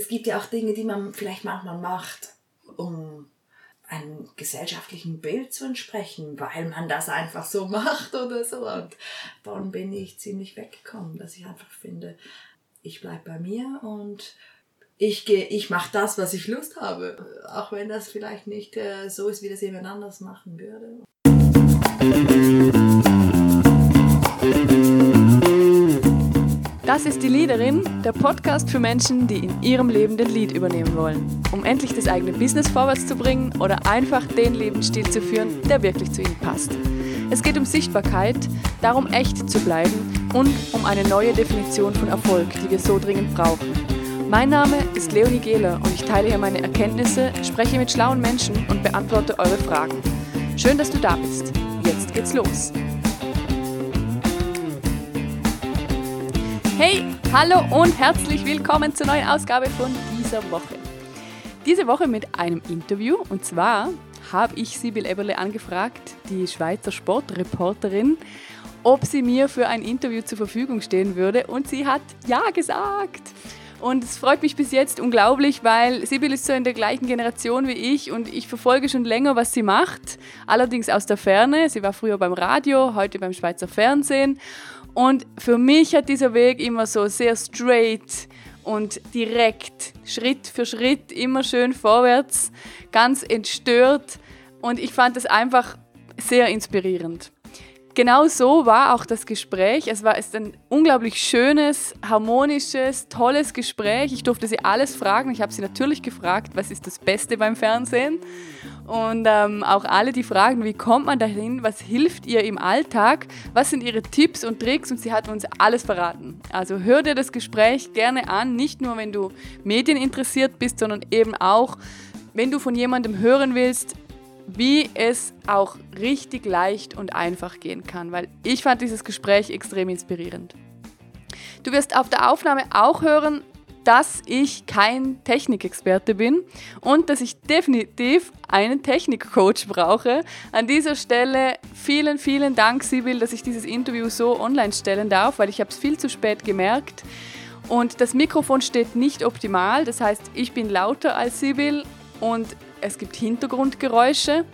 es gibt ja auch Dinge, die man vielleicht manchmal macht, um einem gesellschaftlichen Bild zu entsprechen, weil man das einfach so macht oder so. Und darum bin ich ziemlich weggekommen, dass ich einfach finde, ich bleibe bei mir und ich ich mache das, was ich Lust habe, auch wenn das vielleicht nicht äh, so ist, wie das jemand anders machen würde. Das ist die Leaderin, der Podcast für Menschen, die in ihrem Leben den Lead übernehmen wollen, um endlich das eigene Business vorwärts zu bringen oder einfach den Lebensstil zu führen, der wirklich zu ihnen passt. Es geht um Sichtbarkeit, darum echt zu bleiben und um eine neue Definition von Erfolg, die wir so dringend brauchen. Mein Name ist Leonie Gehler und ich teile hier meine Erkenntnisse, spreche mit schlauen Menschen und beantworte eure Fragen. Schön, dass du da bist. Jetzt geht's los. Hey, hallo und herzlich willkommen zur neuen Ausgabe von dieser Woche. Diese Woche mit einem Interview und zwar habe ich Sibyl Eberle angefragt, die Schweizer Sportreporterin, ob sie mir für ein Interview zur Verfügung stehen würde und sie hat ja gesagt. Und es freut mich bis jetzt unglaublich, weil Sibyl ist so in der gleichen Generation wie ich und ich verfolge schon länger, was sie macht. Allerdings aus der Ferne. Sie war früher beim Radio, heute beim Schweizer Fernsehen. Und für mich hat dieser Weg immer so sehr straight und direkt, Schritt für Schritt, immer schön vorwärts, ganz entstört. Und ich fand es einfach sehr inspirierend. Genau so war auch das Gespräch. Es war ist ein unglaublich schönes, harmonisches, tolles Gespräch. Ich durfte sie alles fragen. Ich habe sie natürlich gefragt, was ist das Beste beim Fernsehen? Und ähm, auch alle, die fragen, wie kommt man dahin? Was hilft ihr im Alltag? Was sind ihre Tipps und Tricks? Und sie hat uns alles verraten. Also hör dir das Gespräch gerne an, nicht nur wenn du Medien interessiert bist, sondern eben auch, wenn du von jemandem hören willst, wie es auch richtig leicht und einfach gehen kann, weil ich fand dieses Gespräch extrem inspirierend. Du wirst auf der Aufnahme auch hören, dass ich kein Technikexperte bin und dass ich definitiv einen Technikcoach brauche. An dieser Stelle vielen, vielen Dank, Sibyl, dass ich dieses Interview so online stellen darf, weil ich habe es viel zu spät gemerkt. Und das Mikrofon steht nicht optimal, das heißt, ich bin lauter als Sibyl und es gibt Hintergrundgeräusche,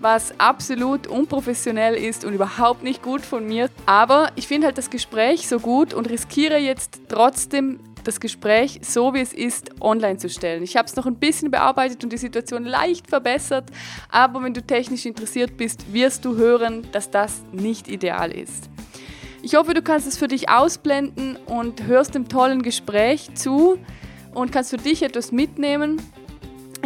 was absolut unprofessionell ist und überhaupt nicht gut von mir. Aber ich finde halt das Gespräch so gut und riskiere jetzt trotzdem das Gespräch so wie es ist online zu stellen. Ich habe es noch ein bisschen bearbeitet und die Situation leicht verbessert, aber wenn du technisch interessiert bist, wirst du hören, dass das nicht ideal ist. Ich hoffe, du kannst es für dich ausblenden und hörst dem tollen Gespräch zu und kannst für dich etwas mitnehmen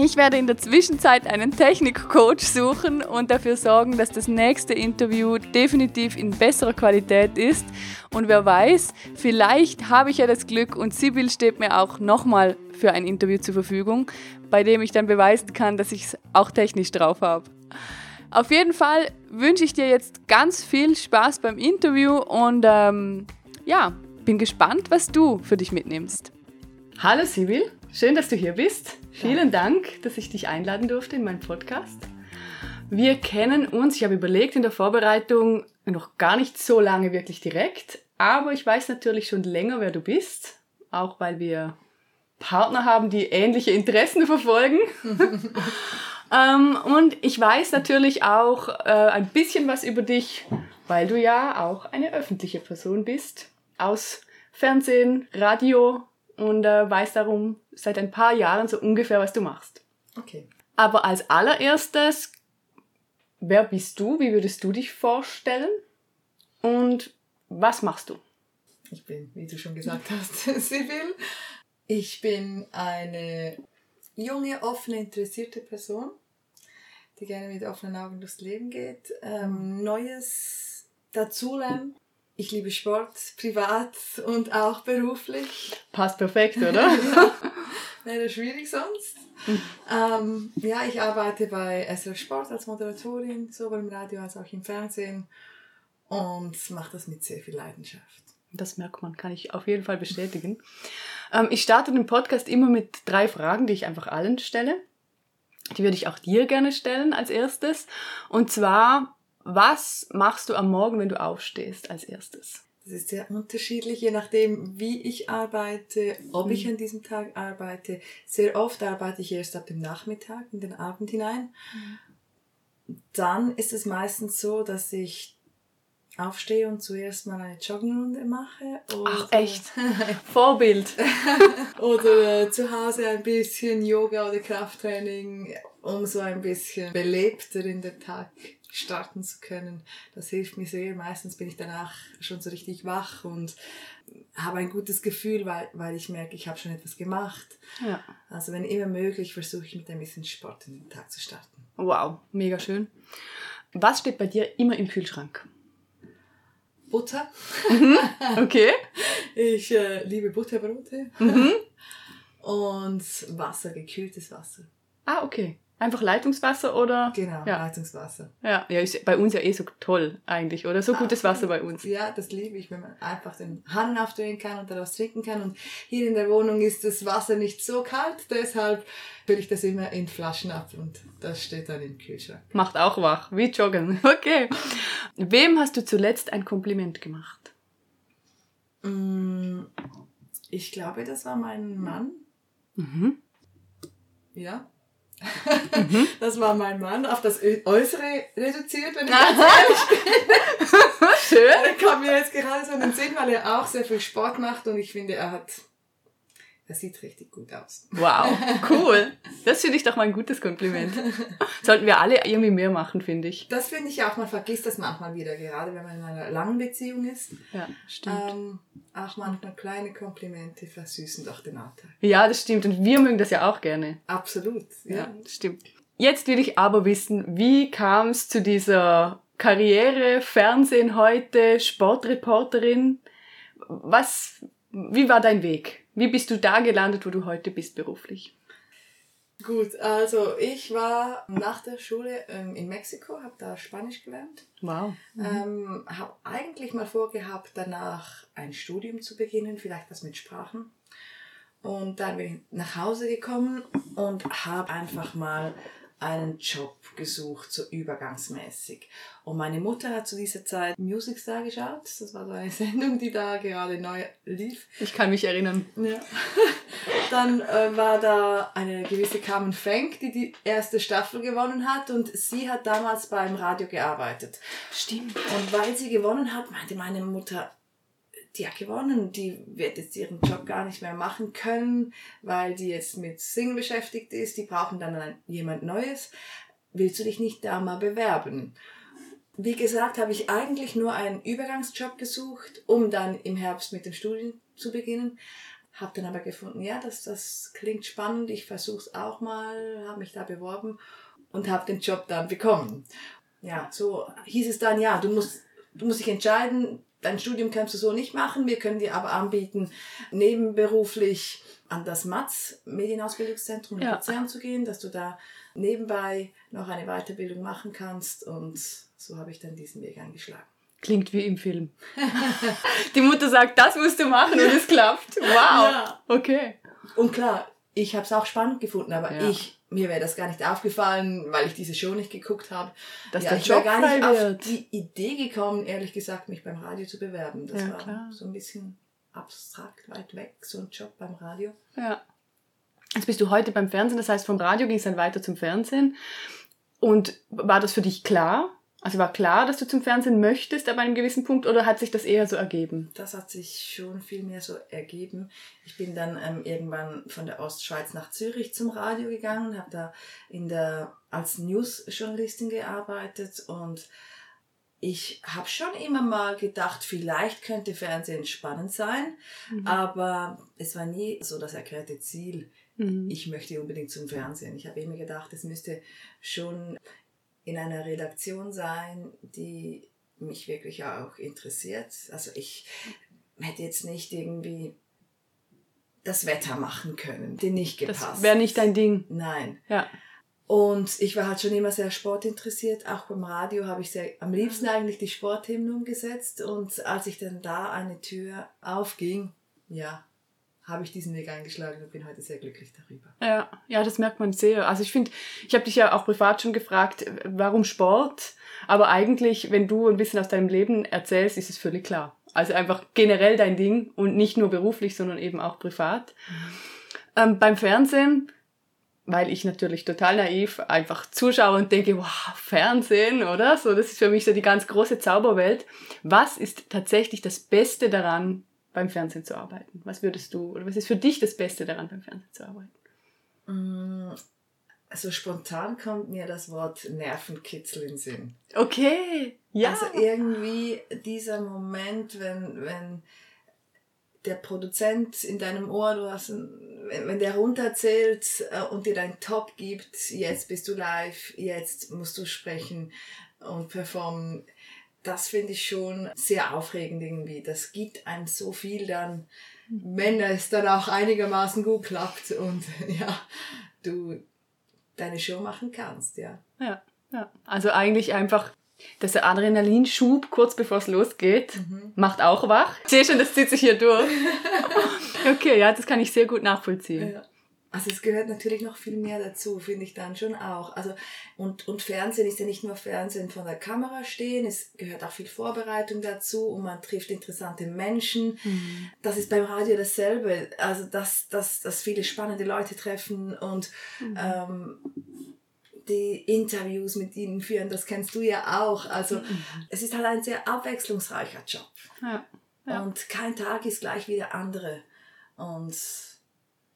ich werde in der Zwischenzeit einen Technikcoach suchen und dafür sorgen, dass das nächste Interview definitiv in besserer Qualität ist. Und wer weiß, vielleicht habe ich ja das Glück und Sibyl steht mir auch nochmal für ein Interview zur Verfügung, bei dem ich dann beweisen kann, dass ich es auch technisch drauf habe. Auf jeden Fall wünsche ich dir jetzt ganz viel Spaß beim Interview und ähm, ja, bin gespannt, was du für dich mitnimmst. Hallo Sibyl. Schön, dass du hier bist. Vielen Dank, dass ich dich einladen durfte in meinen Podcast. Wir kennen uns, ich habe überlegt in der Vorbereitung, noch gar nicht so lange wirklich direkt, aber ich weiß natürlich schon länger, wer du bist, auch weil wir Partner haben, die ähnliche Interessen verfolgen. ähm, und ich weiß natürlich auch äh, ein bisschen was über dich, weil du ja auch eine öffentliche Person bist, aus Fernsehen, Radio und äh, weiß darum seit ein paar Jahren so ungefähr, was du machst. Okay. Aber als allererstes, wer bist du? Wie würdest du dich vorstellen? Und was machst du? Ich bin, wie du schon gesagt hast, Sibyl. Ich bin eine junge, offene, interessierte Person, die gerne mit offenen Augen durchs Leben geht, ähm, Neues dazulernt ich liebe Sport, privat und auch beruflich. Passt perfekt, oder? ja. Wäre schwierig sonst. ähm, ja, ich arbeite bei SRF Sport als Moderatorin, sowohl im Radio als auch im Fernsehen und mache das mit sehr viel Leidenschaft. Das merkt man, kann ich auf jeden Fall bestätigen. Ähm, ich starte den Podcast immer mit drei Fragen, die ich einfach allen stelle. Die würde ich auch dir gerne stellen als erstes. Und zwar, was machst du am Morgen, wenn du aufstehst als erstes? Das ist sehr unterschiedlich, je nachdem, wie ich arbeite, ob ich Mhm. an diesem Tag arbeite. Sehr oft arbeite ich erst ab dem Nachmittag in den Abend hinein. Dann ist es meistens so, dass ich aufstehe und zuerst mal eine Joggingrunde mache. Ach, echt? Vorbild. Oder zu Hause ein bisschen Yoga oder Krafttraining, um so ein bisschen belebter in den Tag starten zu können. Das hilft mir sehr. Meistens bin ich danach schon so richtig wach und habe ein gutes Gefühl, weil, weil ich merke, ich habe schon etwas gemacht. Ja. Also wenn immer möglich, versuche ich mit ein bisschen Sport in den Tag zu starten. Wow, mega schön. Was steht bei dir immer im Kühlschrank? Butter. Okay. Ich äh, liebe Butterbrote. Mhm. Und Wasser, gekühltes Wasser. Ah, okay. Einfach Leitungswasser oder? Genau, Ja. Leitungswasser. Ja, ja, ist bei uns ja eh so toll eigentlich, oder? So gutes Wasser bei uns. Ja, das liebe ich, wenn man einfach den Hahn aufdrehen kann und daraus trinken kann. Und hier in der Wohnung ist das Wasser nicht so kalt, deshalb fülle ich das immer in Flaschen ab und das steht dann im Kühlschrank. Macht auch wach, wie joggen. Okay. Wem hast du zuletzt ein Kompliment gemacht? Mm, Ich glaube, das war mein Mann. Mhm. Ja. Mhm. Das war mein Mann, auf das Äußere reduziert, wenn ich ganz ehrlich Schön. Er kam mir jetzt gerade so in den Sinn, weil er auch sehr viel Sport macht und ich finde, er hat, er sieht richtig gut aus. Wow, cool. Das finde ich doch mal ein gutes Kompliment. Sollten wir alle irgendwie mehr machen, finde ich. Das finde ich auch, man vergisst das manchmal wieder, gerade wenn man in einer langen Beziehung ist. Ja, stimmt. Ähm, auch manchmal kleine Komplimente versüßen doch den Alltag. Ja, das stimmt. Und wir mögen das ja auch gerne. Absolut, ja. Ja, das stimmt. Jetzt will ich aber wissen, wie kam es zu dieser Karriere, Fernsehen heute, Sportreporterin? Was, wie war dein Weg? Wie bist du da gelandet, wo du heute bist beruflich? Gut, also ich war nach der Schule ähm, in Mexiko, habe da Spanisch gelernt. Wow. Ähm, habe eigentlich mal vorgehabt, danach ein Studium zu beginnen, vielleicht was mit Sprachen. Und dann bin ich nach Hause gekommen und habe einfach mal einen Job gesucht, so übergangsmäßig. Und meine Mutter hat zu dieser Zeit Music Star geschaut. Das war so eine Sendung, die da gerade neu lief. Ich kann mich erinnern. Ja. Dann äh, war da eine gewisse Carmen Frank, die die erste Staffel gewonnen hat und sie hat damals beim Radio gearbeitet. Stimmt. Und weil sie gewonnen hat, meinte meine Mutter, die hat gewonnen, die wird jetzt ihren Job gar nicht mehr machen können, weil die jetzt mit Singen beschäftigt ist, die brauchen dann jemand Neues. Willst du dich nicht da mal bewerben? Wie gesagt, habe ich eigentlich nur einen Übergangsjob gesucht, um dann im Herbst mit dem Studium zu beginnen. Habe dann aber gefunden, ja, das, das klingt spannend, ich versuche es auch mal, habe mich da beworben und habe den Job dann bekommen. Ja, so hieß es dann, ja, du musst, du musst dich entscheiden, dein Studium kannst du so nicht machen, wir können dir aber anbieten, nebenberuflich an das MATZ, Medienausbildungszentrum in Ja. Luzern zu gehen, dass du da nebenbei noch eine Weiterbildung machen kannst und so habe ich dann diesen Weg eingeschlagen. Klingt wie im Film. Die Mutter sagt, das musst du machen und es klappt. Wow. Ja. Okay. Und klar, ich habe es auch spannend gefunden, aber Ja. ich, mir wäre das gar nicht aufgefallen, weil ich diese Show nicht geguckt habe. Dass ja, der ich wäre Job gar nicht auf die Idee gekommen, ehrlich gesagt, mich beim Radio zu bewerben. Das Ja, war klar. so ein bisschen abstrakt, weit weg, so ein Job beim Radio. Ja. Jetzt bist du heute beim Fernsehen, das heißt, vom Radio ging es dann weiter zum Fernsehen. Und war das für dich klar? Also war klar, dass du zum Fernsehen möchtest ab einem gewissen Punkt oder hat sich das eher so ergeben? Das hat sich schon viel mehr so ergeben. Ich bin dann ähm, irgendwann von der Ostschweiz nach Zürich zum Radio gegangen, habe da in der, als News-Journalistin gearbeitet und ich habe schon immer mal gedacht, vielleicht könnte Fernsehen spannend sein, aber es war nie so das erklärte Ziel, Mhm. ich möchte unbedingt zum Fernsehen. Ich habe immer gedacht, es müsste schon in einer Redaktion sein, die mich wirklich auch interessiert. Also ich hätte jetzt nicht irgendwie das Wetter machen können, den nicht gepasst. Das wäre nicht dein Ding. Nein. Ja. Und ich war halt schon immer sehr sportinteressiert. Auch beim Radio habe ich sehr, am liebsten eigentlich die Sporthymnen umgesetzt. Und als ich dann da eine Tür aufging, ja, habe ich diesen Weg eingeschlagen und bin heute sehr glücklich darüber. Ja, ja, das merkt man sehr. Also ich finde, ich habe dich ja auch privat schon gefragt, warum Sport? Aber eigentlich, wenn du ein bisschen aus deinem Leben erzählst, ist es völlig klar. Also einfach generell dein Ding und nicht nur beruflich, sondern eben auch privat. Mhm. Ähm, beim Fernsehen, weil ich natürlich total naiv einfach zuschaue und denke, wow, Fernsehen, oder? So, das ist für mich so die ganz große Zauberwelt. Was ist tatsächlich das Beste daran, beim Fernsehen zu arbeiten? Was würdest du, oder was ist für dich das Beste daran, beim Fernsehen zu arbeiten? Mm, also spontan kommt mir das Wort Nervenkitzel in den Sinn. Okay, ja. Also irgendwie dieser Moment, wenn, wenn der Produzent in deinem Ohr, du hast, wenn, wenn der runterzählt äh, und dir dein Top gibt, jetzt bist du live, jetzt musst du sprechen und performen, das finde ich schon sehr aufregend irgendwie. Das gibt einem so viel dann, wenn es dann auch einigermaßen gut klappt und ja, du deine Show machen kannst, ja. Ja, ja. Also eigentlich einfach dass der Adrenalinschub kurz bevor es losgeht mhm. macht auch wach. Ich sehe schon, das zieht sich hier durch. okay, ja, das kann ich sehr gut nachvollziehen. Ja. Also es gehört natürlich noch viel mehr dazu, finde ich dann schon auch. Also und, und Fernsehen ist ja nicht nur Fernsehen von der Kamera stehen, es gehört auch viel Vorbereitung dazu und man trifft interessante Menschen. Mhm. Das ist beim Radio dasselbe. Also dass, dass, dass viele spannende Leute treffen und mhm. ähm, die Interviews mit ihnen führen, das kennst du ja auch. Also mhm. es ist halt ein sehr abwechslungsreicher Job. Ja, ja. Und kein Tag ist gleich wie der andere. Und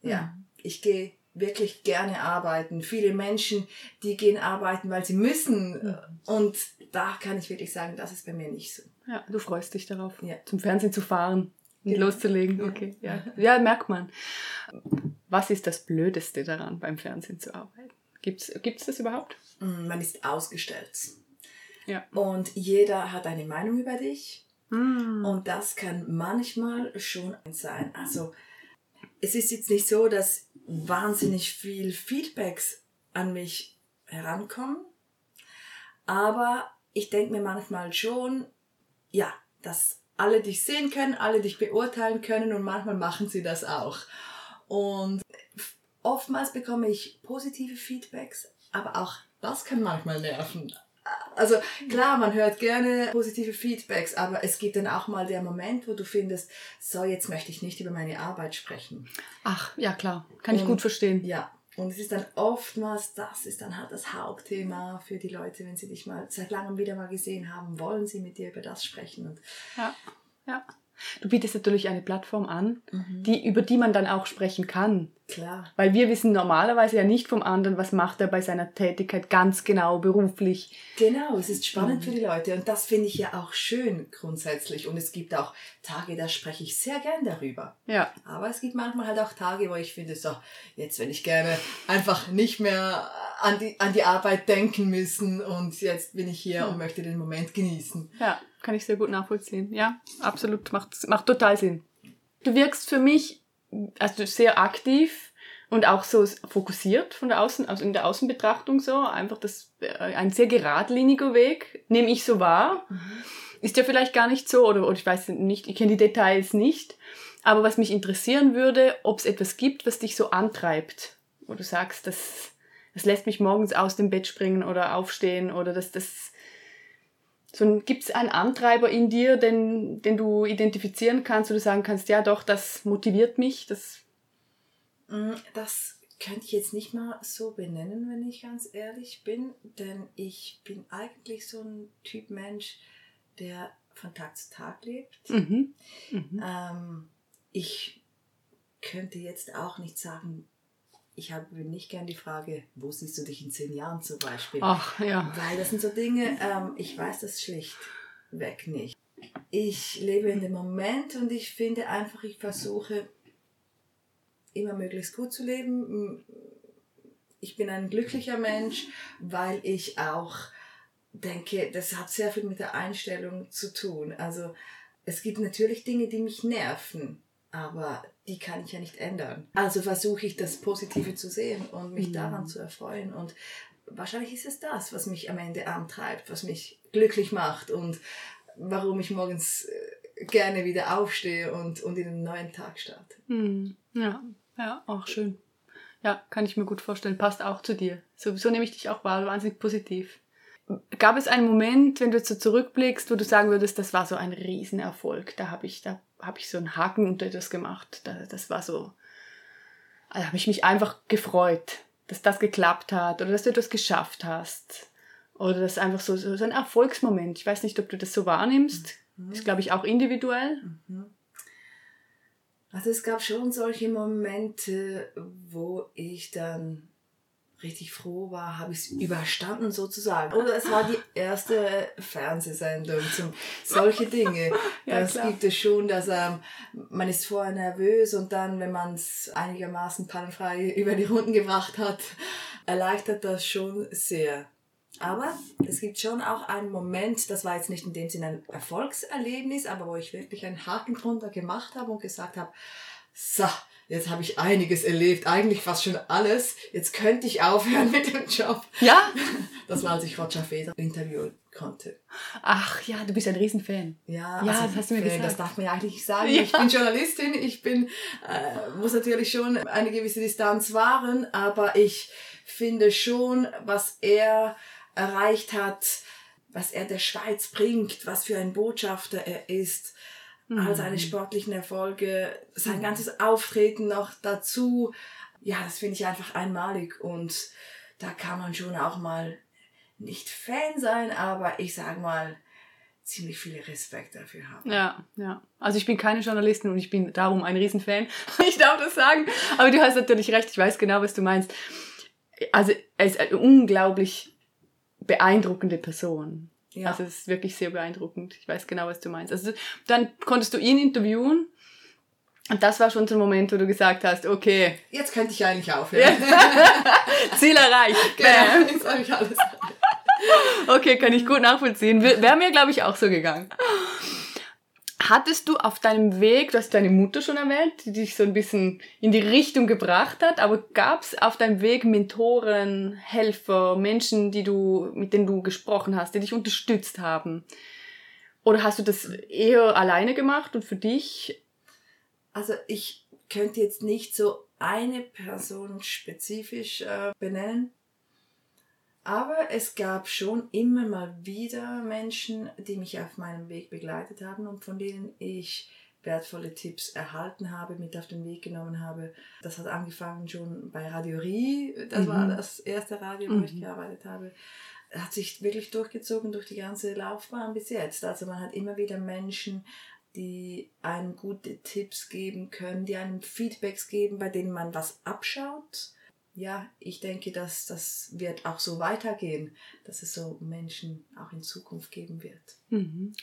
ja, mhm. Ich gehe wirklich gerne arbeiten. Viele Menschen, die gehen arbeiten, weil sie müssen. Mhm. Und da kann ich wirklich sagen, das ist bei mir nicht so. Ja, du freust dich darauf, ja. zum Fernsehen zu fahren und genau. loszulegen. Okay, ja. ja, merkt man. Was ist das Blödeste daran, beim Fernsehen zu arbeiten? Gibt es das überhaupt? Mm, man ist ausgestellt. Ja. Und jeder hat eine Meinung über dich. Mm. Und das kann manchmal schon sein. Also es ist jetzt nicht so, dass wahnsinnig viel Feedbacks an mich herankommen. Aber ich denke mir manchmal schon, ja, dass alle dich sehen können, alle dich beurteilen können und manchmal machen sie das auch. Und oftmals bekomme ich positive Feedbacks, aber auch das kann manchmal nerven. Also klar, man hört gerne positive Feedbacks, aber es gibt dann auch mal der Moment, wo du findest, so jetzt möchte ich nicht über meine Arbeit sprechen. Ach, ja klar, kann ich gut verstehen. Ja, und es ist dann oftmals, das ist dann halt das Hauptthema für die Leute, wenn sie dich mal seit langem wieder mal gesehen haben, wollen sie mit dir über das sprechen. Und ja, ja. Du bietest natürlich eine Plattform an, mhm. die, über die man dann auch sprechen kann. Klar. Weil wir wissen normalerweise ja nicht vom anderen, was macht er bei seiner Tätigkeit ganz genau beruflich. Genau, es ist spannend mhm. für die Leute und das finde ich ja auch schön grundsätzlich. Und es gibt auch Tage, da spreche ich sehr gern darüber. Ja. Aber es gibt manchmal halt auch Tage, wo ich finde, so, jetzt will ich gerne einfach nicht mehr an die, an die Arbeit denken müssen und jetzt bin ich hier und möchte den Moment genießen. Ja, kann ich sehr gut nachvollziehen. Ja, absolut, macht, macht total Sinn. Du wirkst für mich also sehr aktiv und auch so fokussiert von der Außen, also in der Außenbetrachtung so, einfach das, äh, ein sehr geradliniger Weg, nehme ich so wahr. Ist ja vielleicht gar nicht so, oder, oder ich weiß nicht, ich kenne die Details nicht. Aber was mich interessieren würde, ob es etwas gibt, was dich so antreibt, wo du sagst, das das lässt mich morgens aus dem Bett springen oder aufstehen oder das, das, so gibt es einen Antreiber in dir, den, den du identifizieren kannst, wo du sagen kannst, ja doch, das motiviert mich, das. Mm, das könnte ich jetzt nicht mal so benennen, wenn ich ganz ehrlich bin, denn ich bin eigentlich so ein Typ Mensch, der von Tag zu Tag lebt. Mhm. Mhm. Ähm, ich könnte jetzt auch nicht sagen, ich habe nicht gern die Frage, wo siehst du dich in zehn Jahren zum Beispiel? Ach, ja. Weil das sind so Dinge, ähm, ich weiß das schlichtweg nicht. Ich lebe in dem Moment und ich finde einfach, ich versuche immer möglichst gut zu leben. Ich bin ein glücklicher Mensch, weil ich auch denke, das hat sehr viel mit der Einstellung zu tun. Also es gibt natürlich Dinge, die mich nerven, aber die kann ich ja nicht ändern. Also versuche ich das Positive zu sehen und mich mhm. daran zu erfreuen. Und wahrscheinlich ist es das, was mich am Ende antreibt, was mich glücklich macht und warum ich morgens äh, gerne wieder aufstehe und, und in einen neuen Tag starte. Mhm. Ja, ja, auch schön. Ja, kann ich mir gut vorstellen. Passt auch zu dir. So, so nehme ich dich auch wahr, wahnsinnig positiv. Gab es einen Moment, wenn du jetzt so zurückblickst, wo du sagen würdest, das war so ein Riesenerfolg? Da habe ich, da habe ich so einen Haken unter das gemacht. Da, das war so, da habe ich mich einfach gefreut, dass das geklappt hat oder dass du etwas geschafft hast. Oder das ist einfach so, so ein Erfolgsmoment. Ich weiß nicht, ob du das so wahrnimmst. Mhm. Ist, glaube ich, auch individuell. Mhm. Also es gab schon solche Momente, wo ich dann richtig froh war, habe ich es überstanden sozusagen. Oder es war die erste Fernsehsendung zum solche Dinge. ja, das klar. gibt es schon, dass ähm, man ist vorher nervös und dann, wenn man es einigermaßen pannenfrei über die Runden gebracht hat, erleichtert das schon sehr. Aber es gibt schon auch einen Moment, das war jetzt nicht in dem Sinne ein Erfolgserlebnis, aber wo ich wirklich einen Haken drunter gemacht habe und gesagt habe, so, jetzt habe ich einiges erlebt, eigentlich fast schon alles, jetzt könnte ich aufhören mit dem Job. Ja? Das war, als ich Roger Federer interviewen konnte. Ach ja, du bist ein Riesenfan. Ja, ja also das hast du mir gesagt. Das darf man ja eigentlich sagen. Ja. Ich bin Journalistin, ich bin, äh, muss natürlich schon eine gewisse Distanz wahren, aber ich finde schon, was er erreicht hat, was er der Schweiz bringt, was für ein Botschafter er ist, mhm. all seine sportlichen Erfolge, sein mhm. ganzes Auftreten noch dazu. Ja, das finde ich einfach einmalig und da kann man schon auch mal nicht Fan sein, aber ich sage mal, ziemlich viel Respekt dafür haben. Ja, ja. Also ich bin keine Journalistin und ich bin darum ein Riesenfan. ich darf das sagen. Aber du hast natürlich recht, ich weiß genau, was du meinst. Also er ist ein unglaublich beeindruckende Person. Ja. Also es ist wirklich sehr beeindruckend. Ich weiß genau, was du meinst. Also dann konntest du ihn interviewen und das war schon so ein Moment, wo du gesagt hast, okay. Jetzt könnte ich eigentlich aufhören. Ziel erreicht. Genau, jetzt habe ich alles. okay, kann ich gut nachvollziehen. Wäre mir, glaube ich, auch so gegangen. Hattest du auf deinem Weg, du hast deine Mutter schon erwähnt, die dich so ein bisschen in die Richtung gebracht hat, aber gab es auf deinem Weg Mentoren, Helfer, Menschen, die du, mit denen du gesprochen hast, die dich unterstützt haben? Oder hast du das eher alleine gemacht und für dich? Also ich könnte jetzt nicht so eine Person spezifisch äh, benennen. Aber es gab schon immer mal wieder Menschen, die mich auf meinem Weg begleitet haben und von denen ich wertvolle Tipps erhalten habe, mit auf den Weg genommen habe. Das hat angefangen schon bei Radio Rie, das mhm. war das erste Radio, wo mhm. ich gearbeitet habe. Hat sich wirklich durchgezogen durch die ganze Laufbahn bis jetzt. Also man hat immer wieder Menschen, die einem gute Tipps geben können, die einem Feedbacks geben, bei denen man was abschaut ja, ich denke, dass das wird auch so weitergehen, dass es so Menschen auch in Zukunft geben wird. Mhm.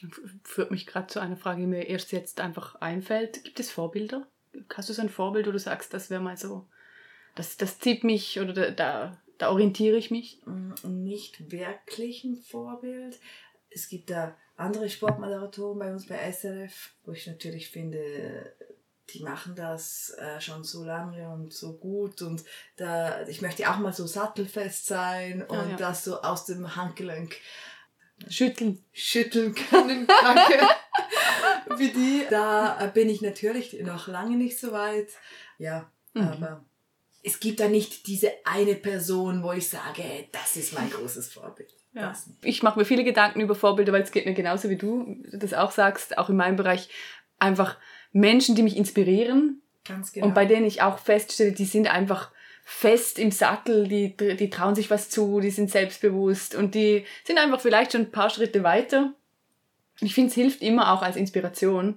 Führt mich gerade zu einer Frage, die mir erst jetzt einfach einfällt. Gibt es Vorbilder? Hast du so ein Vorbild, wo du sagst, das wäre mal so, das, das zieht mich oder da, da, da orientiere ich mich? Mm, nicht wirklich ein Vorbild. Es gibt da andere Sportmoderatoren bei uns bei SRF, wo ich natürlich finde, die machen das äh, schon so lange und so gut und da ich möchte auch mal so sattelfest sein und ja, ja. das so aus dem Handgelenk schütteln. schütteln können. Danke. Wie die. Da bin ich natürlich noch lange nicht so weit. Ja mhm. aber es gibt da nicht diese eine Person wo ich sage das ist mein großes Vorbild. Ja. Ich mache mir viele Gedanken über Vorbilder, weil es geht mir genauso wie du das auch sagst, auch in meinem Bereich. Einfach Menschen, die mich inspirieren. Ganz genau. Und bei denen ich auch feststelle, die sind einfach fest im Sattel, die, die trauen sich was zu, die sind selbstbewusst und die sind einfach vielleicht schon ein paar Schritte weiter. Ich finde, es hilft immer auch als Inspiration,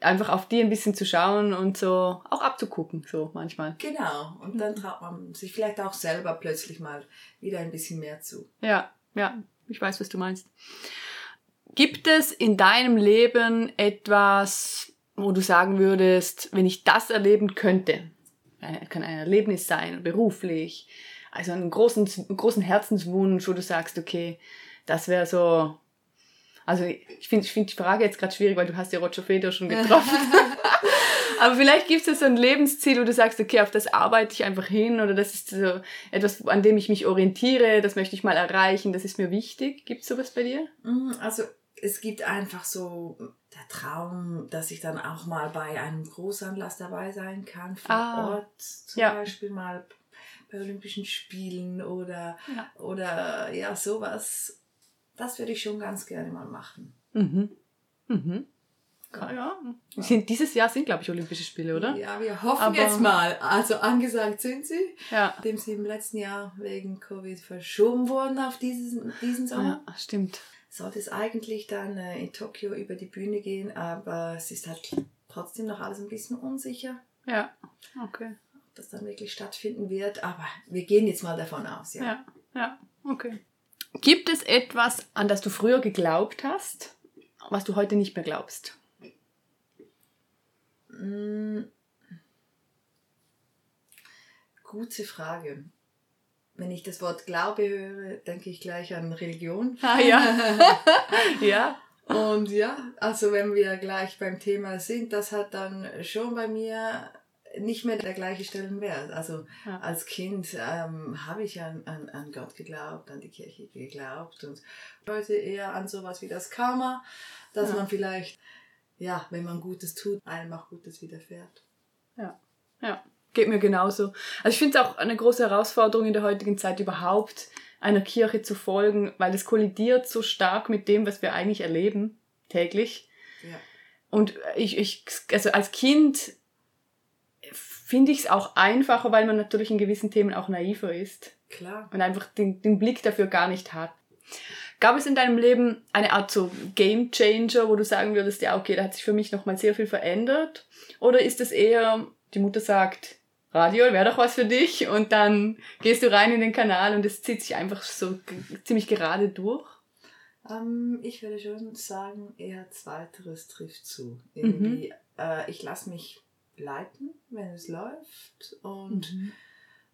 einfach auf die ein bisschen zu schauen und so auch abzugucken, so manchmal. Genau. Und dann traut man sich vielleicht auch selber plötzlich mal wieder ein bisschen mehr zu. Ja, ja, ich weiß, was du meinst. Gibt es in deinem Leben etwas, wo du sagen würdest, wenn ich das erleben könnte, kann ein Erlebnis sein, beruflich, also einen großen, großen Herzenswunsch, wo du sagst, okay, das wäre so, also ich finde ich find die Frage jetzt gerade schwierig, weil du hast ja Roger Federer schon getroffen. Aber vielleicht gibt es ja so ein Lebensziel, wo du sagst, okay, auf das arbeite ich einfach hin oder das ist so etwas, an dem ich mich orientiere, das möchte ich mal erreichen, das ist mir wichtig. Gibt es sowas bei dir? Mm, also es gibt einfach so der Traum, dass ich dann auch mal bei einem Großanlass dabei sein kann, vor ah, Ort zum ja. Beispiel mal bei Olympischen Spielen oder, ja. oder ja, sowas. das würde ich schon ganz gerne mal machen. Mhm. Mhm. Ja, ja. Sind, dieses Jahr sind, glaube ich, Olympische Spiele, oder? Ja, wir hoffen Aber- jetzt mal. Also angesagt sind sie, Ja. nachdem sie im letzten Jahr wegen Covid verschoben wurden auf diesen, diesen Sommer. Ja, stimmt. Sollte es eigentlich dann äh, in Tokio über die Bühne gehen, aber es ist halt trotzdem noch alles ein bisschen unsicher, Ja. Okay. ob das dann wirklich stattfinden wird. Aber wir gehen jetzt mal davon aus, ja. Ja, ja, okay. Gibt es etwas, an das du früher geglaubt hast, was du heute nicht mehr glaubst? Mm. Gute Frage. Wenn ich das Wort Glaube höre, denke ich gleich an Religion. Ah, ja. ja. Und ja, also wenn wir gleich beim Thema sind, das hat dann schon bei mir nicht mehr der gleiche Stellenwert. Also Ja. als Kind ähm, habe ich an, an, an Gott geglaubt, an die Kirche geglaubt und heute eher an sowas wie das Karma, dass Ja. man vielleicht, ja, wenn man Gutes tut, einem auch Gutes widerfährt. Ja, ja, geht mir genauso. Also ich finde es auch eine große Herausforderung in der heutigen Zeit überhaupt einer Kirche zu folgen, weil es kollidiert so stark mit dem, was wir eigentlich erleben täglich. Ja. Und ich, ich also als Kind finde ich es auch einfacher, weil man natürlich in gewissen Themen auch naiver ist Klar. und einfach den, den Blick dafür gar nicht hat. Gab es in deinem Leben eine Art so Game Changer, wo du sagen würdest, ja, okay, da hat sich für mich nochmal sehr viel verändert? Oder ist es eher, die Mutter sagt, Radio wäre doch was für dich und dann gehst du rein in den Kanal und es zieht sich einfach so ziemlich gerade durch? Ähm, ich würde schon sagen, eher zweiteres trifft zu. Irgendwie, äh, ich lasse mich leiten, wenn es läuft und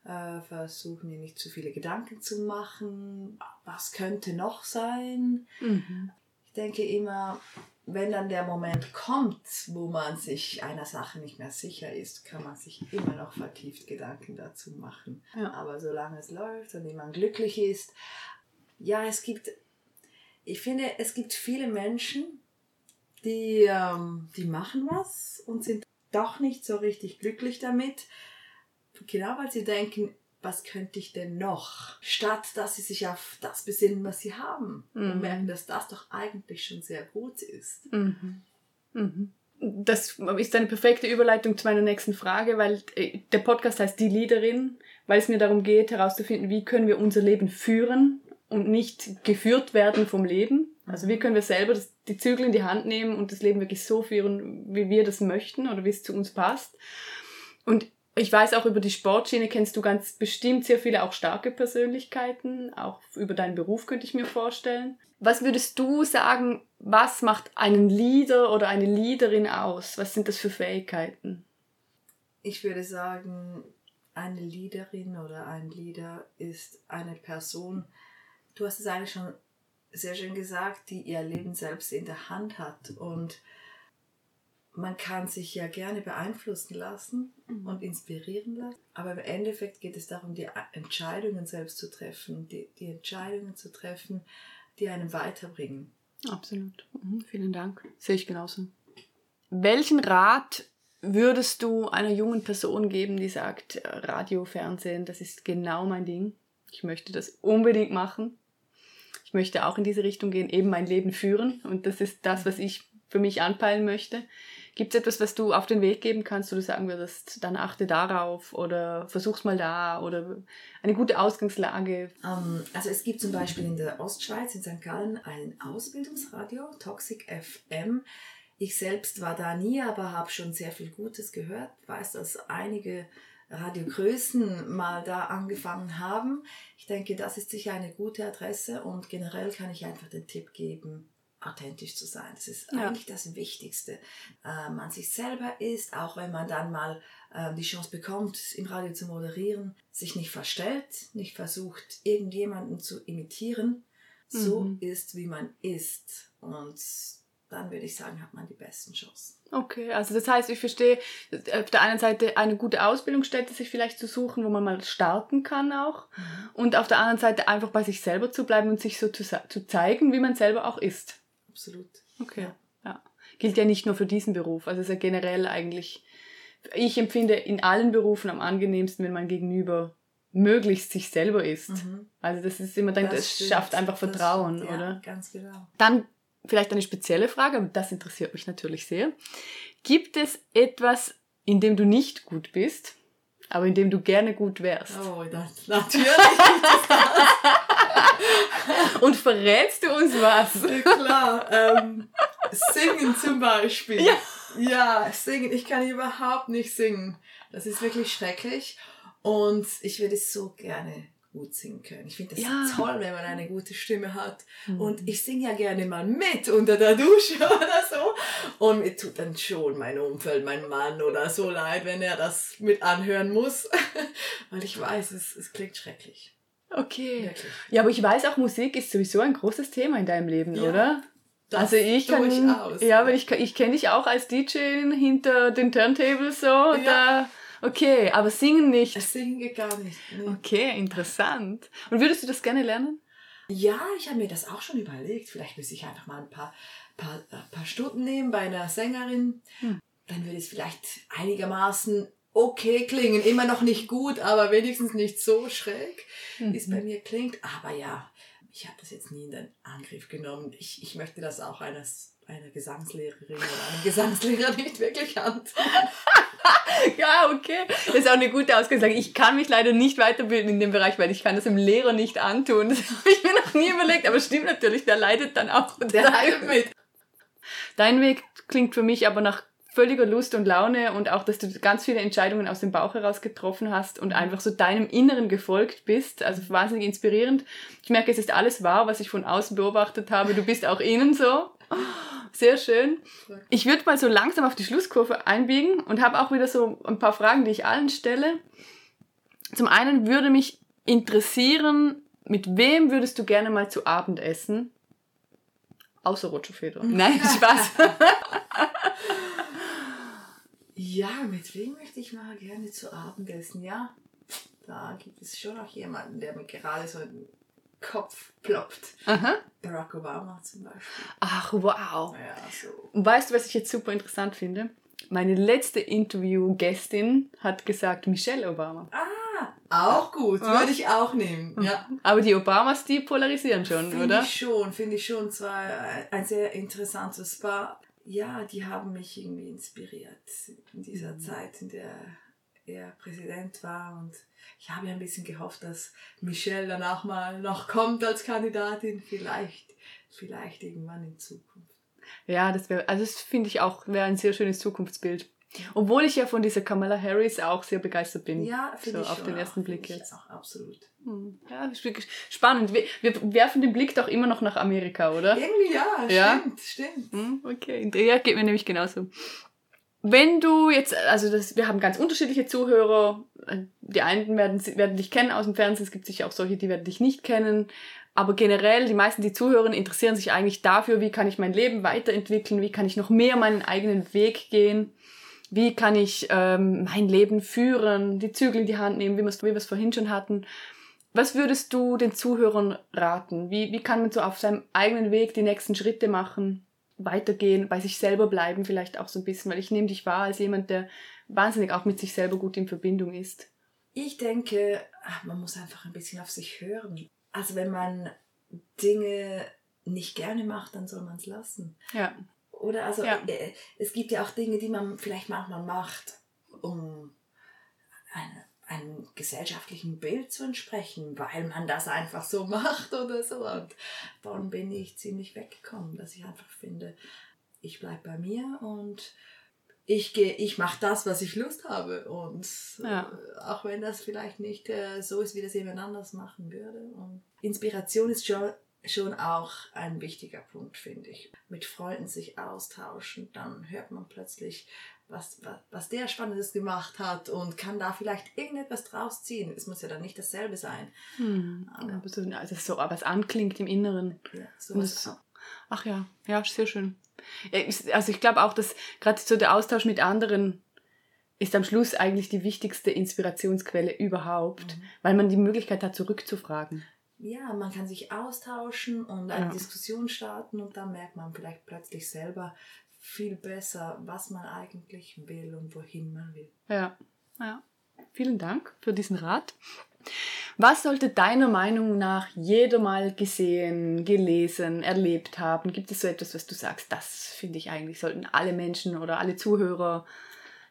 äh, versuche mir nicht zu viele Gedanken zu machen. Was könnte noch sein? Mhm. Ich denke immer, wenn dann der Moment kommt, wo man sich einer Sache nicht mehr sicher ist, kann man sich immer noch vertieft Gedanken dazu machen. Ja. Aber solange es läuft und man glücklich ist, ja, es gibt, ich finde, es gibt viele Menschen, die, ähm, die machen was und sind doch nicht so richtig glücklich damit, genau weil sie denken, was könnte ich denn noch? Statt dass sie sich auf das besinnen, was sie haben und Mhm. merken, dass das doch eigentlich schon sehr gut ist. Mhm. Mhm. Das ist eine perfekte Überleitung zu meiner nächsten Frage, weil äh, der Podcast heißt Die Leaderin, weil es mir darum geht, herauszufinden, wie können wir unser Leben führen und nicht geführt werden vom Leben. Also wie können wir selber das, die Zügel in die Hand nehmen und das Leben wirklich so führen, wie wir das möchten oder wie es zu uns passt. Und ich weiß auch über die Sportschiene kennst du ganz bestimmt sehr viele auch starke Persönlichkeiten, auch über deinen Beruf könnte ich mir vorstellen. Was würdest du sagen, was macht einen Leader oder eine Leaderin aus? Was sind das für Fähigkeiten? Ich würde sagen, eine Leaderin oder ein Leader ist eine Person, du hast es eigentlich schon sehr schön gesagt, die ihr Leben selbst in der Hand hat. Und man kann sich ja gerne beeinflussen lassen und inspirieren lassen. Aber im Endeffekt geht es darum, die Entscheidungen selbst zu treffen, die, die Entscheidungen zu treffen, die einem weiterbringen. Absolut. Mhm, vielen Dank. Sehe ich genauso. Welchen Rat würdest du einer jungen Person geben, die sagt, Radio, Fernsehen, das ist genau mein Ding. Ich möchte das unbedingt machen. Ich möchte auch in diese Richtung gehen, eben mein Leben führen. Und das ist das, was ich für mich anpeilen möchte. Gibt es etwas, was du auf den Weg geben kannst, wo du sagen würdest, dann achte darauf oder versuch's mal da oder eine gute Ausgangslage? Ähm, also es gibt zum Beispiel in der Ostschweiz, in St. Gallen, ein Ausbildungsradio, Toxic FM. Ich selbst war da nie, aber habe schon sehr viel Gutes gehört. Weiß, dass einige Radiogrößen mal da angefangen haben. Ich denke, das ist sicher eine gute Adresse und generell kann ich einfach den Tipp geben, authentisch zu sein. Das ist Ja. eigentlich das Wichtigste. Äh, man sich selber ist, auch wenn man dann mal äh, die Chance bekommt, im Radio zu moderieren, sich nicht verstellt, nicht versucht, irgendjemanden zu imitieren, so Mhm. ist, wie man ist. Und dann würde ich sagen, hat man die besten Chancen. Okay, also das heißt, ich verstehe auf der einen Seite eine gute Ausbildungsstätte sich vielleicht zu suchen, wo man mal starten kann auch. Und auf der anderen Seite einfach bei sich selber zu bleiben und sich so zu, zu zeigen, wie man selber auch ist. Absolut. Okay. Ja. Ja. Gilt ja nicht nur für diesen Beruf. Also es ist ja generell eigentlich, ich empfinde in allen Berufen am angenehmsten, wenn man gegenüber möglichst sich selber ist. Also das ist immer, denke, Das das, schafft einfach Vertrauen, stimmt, ja, oder? Ganz genau. Dann vielleicht eine spezielle Frage, aber das interessiert mich natürlich sehr. Gibt es etwas, in dem du nicht gut bist, aber in dem du gerne gut wärst? Oh, das, natürlich. Und verrätst du uns was? Ja, Klar, ähm, singen zum Beispiel. Ja. ja, singen. Ich kann überhaupt nicht singen. Das ist wirklich schrecklich. Und ich würde so gerne gut singen können. Ich finde das Ja. toll, wenn man eine gute Stimme hat. Und ich singe ja gerne mal mit unter der Dusche oder so. Und mir tut dann schon mein Umfeld, mein Mann oder so leid, wenn er das mit anhören muss. Weil ich weiß, es, es klingt schrecklich. Okay. Wirklich. Ja, aber ich weiß auch, Musik ist sowieso ein großes Thema in deinem Leben, Ja, oder? Also ich kann, durchaus. ja, aber ich, ich kenne dich auch als DJ hinter den Turntables so. Da, okay, aber singen nicht. Singen geht gar nicht. Nee. Okay, interessant. Und würdest du das gerne lernen? Ja, ich habe mir das auch schon überlegt. Vielleicht müsste ich einfach mal ein paar, paar, äh, paar Stunden nehmen bei einer Sängerin. Hm. Dann würde es vielleicht einigermaßen okay klingen. Immer noch nicht gut, aber wenigstens nicht so schräg, wie es bei mir klingt. Aber ja, ich habe das jetzt nie in den Angriff genommen. Ich, ich möchte das auch eines, einer Gesangslehrerin oder einem Gesangslehrer nicht wirklich an. Ja, okay. Das ist auch eine gute Ausgangslage. Ich kann mich leider nicht weiterbilden in dem Bereich, weil ich kann das dem Lehrer nicht antun. Das habe ich mir noch nie überlegt. Aber stimmt natürlich, der leidet dann auch. Der leidet mit. Dein Weg klingt für mich aber nach völliger Lust und Laune und auch, dass du ganz viele Entscheidungen aus dem Bauch heraus getroffen hast und einfach so deinem Inneren gefolgt bist. Also wahnsinnig inspirierend. Ich merke, es ist alles wahr, was ich von außen beobachtet habe. Du bist auch innen so. Sehr schön. Ich würde mal so langsam auf die Schlusskurve einbiegen und habe auch wieder so ein paar Fragen, die ich allen stelle. Zum einen würde mich interessieren, mit wem würdest du gerne mal zu Abend essen? Außer Roger Federer. Nein, Spaß. Ja, mit wem möchte ich mal gerne zu Abend essen? Ja, da gibt es schon noch jemanden, der mir gerade so den Kopf ploppt. Aha. Barack Obama zum Beispiel. Ach, wow. Ja, so. Weißt du, was ich jetzt super interessant finde? Meine letzte Interview-Gästin hat gesagt Michelle Obama. Ah, auch gut, Ja. würde ich auch nehmen. Ja, Aber die Obamas, die polarisieren schon, finde oder? ich schon, finde ich schon. Zwar ein- ein sehr interessantes Paar. Ja, die haben mich irgendwie inspiriert in dieser Mhm. Zeit, in der er Präsident war. Und ich habe ja ein bisschen gehofft, dass Michelle danach mal noch kommt als Kandidatin. Vielleicht, vielleicht irgendwann in Zukunft. Ja, das wäre, also das finde ich auch, wäre ein sehr schönes Zukunftsbild. Obwohl ich ja von dieser Kamala Harris auch sehr begeistert bin. Ja, finde so ich auf schon den auch, ersten finde Blick jetzt. Auch absolut. Hm. Ja, das ist wirklich spannend. Wir, wir werfen den Blick doch immer noch nach Amerika, oder? Irgendwie ja, Ja? stimmt, stimmt. Hm, Okay, ja, geht mir nämlich genauso. Wenn du jetzt, also das, wir haben ganz unterschiedliche Zuhörer. Die einen werden, werden dich kennen aus dem Fernsehen, es gibt sicher auch solche, die werden dich nicht kennen. Aber generell, die meisten, die zuhören, interessieren sich eigentlich dafür, wie kann ich mein Leben weiterentwickeln, wie kann ich noch mehr meinen eigenen Weg gehen, wie kann ich ähm, mein Leben führen, die Zügel in die Hand nehmen, wie wir es vorhin schon hatten. Was würdest du den Zuhörern raten? Wie, wie kann man so auf seinem eigenen Weg die nächsten Schritte machen? weitergehen, bei sich selber bleiben vielleicht auch so ein bisschen, weil ich nehme dich wahr als jemand, der wahnsinnig auch mit sich selber gut in Verbindung ist. Ich denke, man muss einfach ein bisschen auf sich hören. Also wenn man Dinge nicht gerne macht, dann soll man es lassen. Ja. Oder also Ja. äh, es gibt ja auch Dinge, die man vielleicht manchmal macht, um eine, einem gesellschaftlichen Bild zu entsprechen, weil man das einfach so macht oder so. Und davon bin ich ziemlich weggekommen, dass ich einfach finde, ich bleibe bei mir und ich gehe, ich mache das, was ich Lust habe. Und Ja. äh, auch wenn das vielleicht nicht äh, so ist, wie das jemand anders machen würde. Und Inspiration ist schon, schon auch ein wichtiger Punkt, finde ich. Mit Freunden sich austauschen, dann hört man plötzlich, was, was, was der Spannendes gemacht hat und kann da vielleicht irgendetwas draus ziehen. Es muss ja dann nicht dasselbe sein. Hm. Aber- Aber so, also so, aber es anklingt im Inneren. Ja, sowas ach ja, ja, sehr schön. Also ich glaube auch, dass gerade so der Austausch mit anderen ist am Schluss eigentlich die wichtigste Inspirationsquelle überhaupt, Mhm. weil man die Möglichkeit hat, zurückzufragen. Ja, man kann sich austauschen und eine Ja. Diskussion starten und dann merkt man vielleicht plötzlich selber viel besser, was man eigentlich will und wohin man will. Ja, ja. Vielen Dank für diesen Rat. Was sollte deiner Meinung nach jeder mal gesehen, gelesen, erlebt haben? Gibt es so etwas, was du sagst, das finde ich eigentlich, sollten alle Menschen oder alle Zuhörer,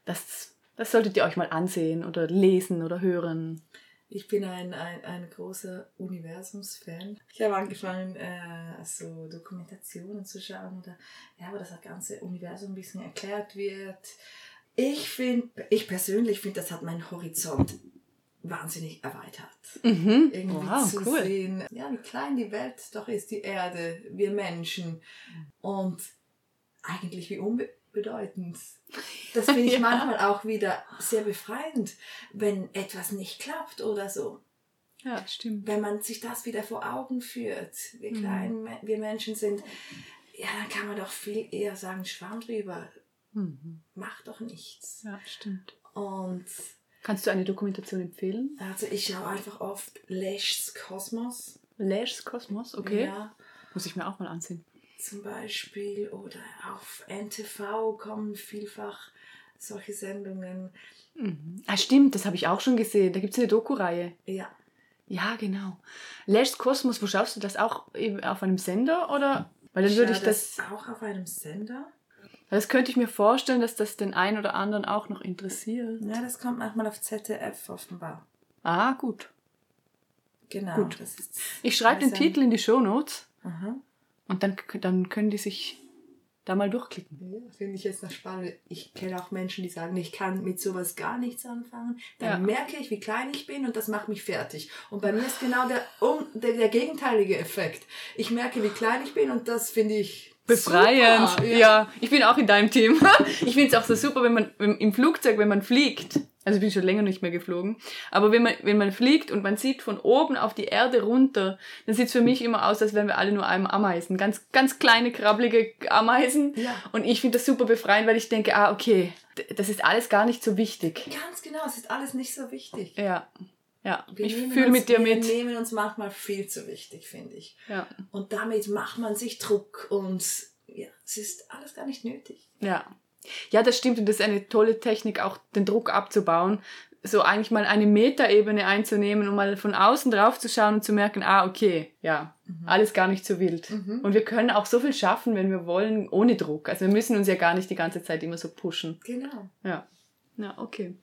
das, das solltet ihr euch mal ansehen oder lesen oder hören? Ich bin ein, ein, ein großer Universumsfan. Ich habe angefangen, äh, so Dokumentationen zu schauen, oder, ja, wo das ganze Universum ein bisschen erklärt wird. Ich finde, ich persönlich finde, das hat meinen Horizont wahnsinnig erweitert. Mhm. Irgendwie Wow, zu cool. sehen, ja, wie klein die Welt doch ist, die Erde, wir Menschen. Und eigentlich wie unbedeutend. Das finde ich Ja. manchmal auch wieder sehr befreiend, wenn etwas nicht klappt oder so. Ja, stimmt. Wenn man sich das wieder vor Augen führt, wie Mhm. klein me- wir Menschen sind, ja, dann kann man doch viel eher sagen, schwamm drüber, Mhm. mach doch nichts. Ja, stimmt. Und Kannst du eine Dokumentation empfehlen? also ich schaue einfach oft Lesch's Kosmos. Lesch's Kosmos, okay. Ja, Muss ich mir auch mal ansehen. Zum Beispiel. Oder auf NTV kommen vielfach solche Sendungen. Mhm. Ah, stimmt, das habe ich auch schon gesehen. Da gibt es eine Doku-Reihe. Ja, Ja, genau. Lesch's Kosmos, wo schaust du das auch eben auf einem Sender oder? Weil dann ich würde ich das, auch auf einem Sender. das könnte ich mir vorstellen, dass das den einen oder anderen auch noch interessiert. Ja, das kommt manchmal auf ZDF offenbar. Ah, gut. Genau. Gut. Das Ich schreibe den Also- Titel in die Shownotes Aha. Und dann, dann können die sich da mal durchklicken. Ja, finde ich jetzt noch spannend. Ich kenne auch Menschen, die sagen, ich kann mit sowas gar nichts anfangen. Dann Ja. merke ich, wie klein ich bin und das macht mich fertig. Und bei mir ist genau der, um, der, der gegenteilige Effekt. Ich merke, wie klein ich bin und das finde ich Befreiend. Super, ja. ich bin auch in deinem Team. Ich finde es auch so super, wenn man im Flugzeug, wenn man fliegt. Also ich bin schon länger nicht mehr geflogen. Aber wenn man, wenn man fliegt und man sieht von oben auf die Erde runter, dann sieht es für mich immer aus, als wären wir alle nur einem Ameisen. Ganz, ganz kleine, krabbelige Ameisen. Ja. Und ich finde das super befreiend, weil ich denke, ah, okay, das ist alles gar nicht so wichtig. Ganz genau, es ist alles nicht so wichtig. Ja. Ja, Wir ich fühle mit dir Wir mit. nehmen uns manchmal viel zu wichtig, finde ich. Ja. Und damit macht man sich Druck und ja, es ist alles gar nicht nötig. Ja. Ja, das stimmt und das ist eine tolle Technik, auch den Druck abzubauen. So eigentlich mal eine Metaebene einzunehmen und mal von außen drauf zu schauen und zu merken, ah, okay, ja, alles gar nicht so wild. Mhm. Und wir können auch so viel schaffen, wenn wir wollen, ohne Druck. Also wir müssen uns ja gar nicht die ganze Zeit immer so pushen. Genau. Ja. Ja, okay.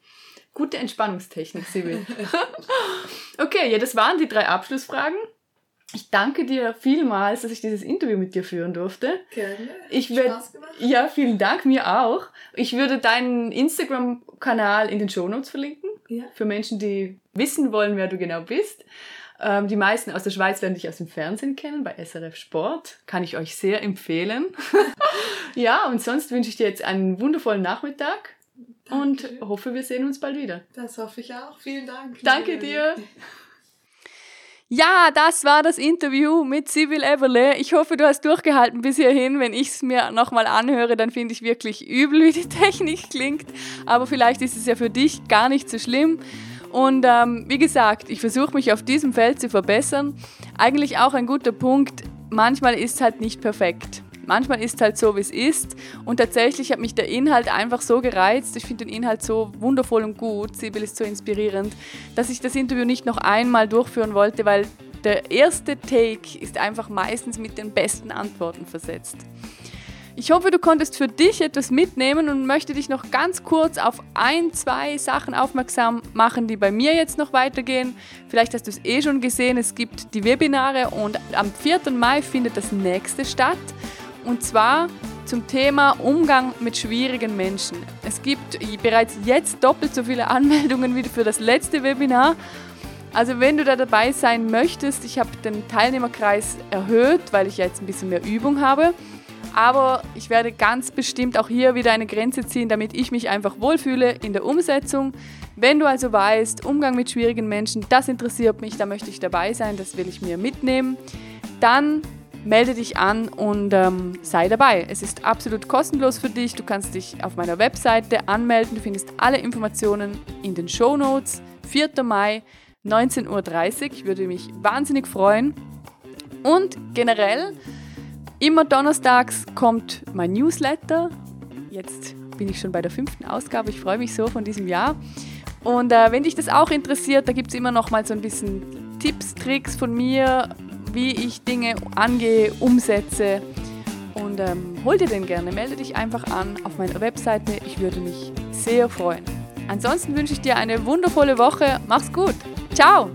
Gute Entspannungstechnik, Sibyl. okay, ja, das waren die drei Abschlussfragen. Ich danke dir vielmals, dass ich dieses Interview mit dir führen durfte. Gerne. Ich Hat Spaß gemacht. Ja, vielen Dank, mir auch. Ich würde deinen Instagram-Kanal in den Shownotes verlinken, Ja. für Menschen, die wissen wollen, wer du genau bist. Ähm, die meisten aus der Schweiz werden dich aus dem Fernsehen kennen, bei SRF Sport. Kann ich euch sehr empfehlen. ja, und sonst wünsche ich dir jetzt einen wundervollen Nachmittag und Dankeschön. hoffe, wir sehen uns bald wieder. Das hoffe ich auch. Vielen Dank. Danke dir. Ja, das war das Interview mit Sibyl Eberle. Ich hoffe, du hast durchgehalten bis hierhin. Wenn ich es mir nochmal anhöre, dann finde ich wirklich übel, wie die Technik klingt. Aber vielleicht ist es ja für dich gar nicht so schlimm. Und ähm, wie gesagt, ich versuche mich auf diesem Feld zu verbessern. Eigentlich auch ein guter Punkt. Manchmal ist es halt nicht perfekt. Manchmal ist es halt so, wie es ist. Und tatsächlich hat mich der Inhalt einfach so gereizt. Ich finde den Inhalt so wundervoll und gut. Sibyl ist so inspirierend, dass ich das Interview nicht noch einmal durchführen wollte, weil der erste Take ist einfach meistens mit den besten Antworten versetzt. Ich hoffe, du konntest für dich etwas mitnehmen und möchte dich noch ganz kurz auf ein, zwei Sachen aufmerksam machen, die bei mir jetzt noch weitergehen. Vielleicht hast du es eh schon gesehen, es gibt die Webinare und am 4. Mai findet das nächste statt. Und zwar zum Thema Umgang mit schwierigen Menschen. Es gibt bereits jetzt doppelt so viele Anmeldungen wie für das letzte Webinar. Also wenn du da dabei sein möchtest, ich habe den Teilnehmerkreis erhöht, weil ich jetzt ein bisschen mehr Übung habe. Aber ich werde ganz bestimmt auch hier wieder eine Grenze ziehen, damit ich mich einfach wohlfühle in der Umsetzung. Wenn du also weißt, Umgang mit schwierigen Menschen, das interessiert mich, da möchte ich dabei sein, das will ich mir mitnehmen, dann melde dich an und ähm, sei dabei. Es ist absolut kostenlos für dich. Du kannst dich auf meiner Webseite anmelden. Du findest alle Informationen in den Show Notes. 4. Mai, 19.30 Uhr. Ich würde mich wahnsinnig freuen. Und generell, immer donnerstags kommt mein Newsletter. Jetzt bin ich schon bei der fünften Ausgabe. Ich freue mich so von diesem Jahr. Und äh, wenn dich das auch interessiert, da gibt es immer noch mal so ein bisschen Tipps, Tricks von mir, wie ich Dinge angehe, umsetze. Und ähm, hol dir den gerne, melde dich einfach an auf meiner Webseite. Ich würde mich sehr freuen. Ansonsten wünsche ich dir eine wundervolle Woche. Mach's gut. Ciao.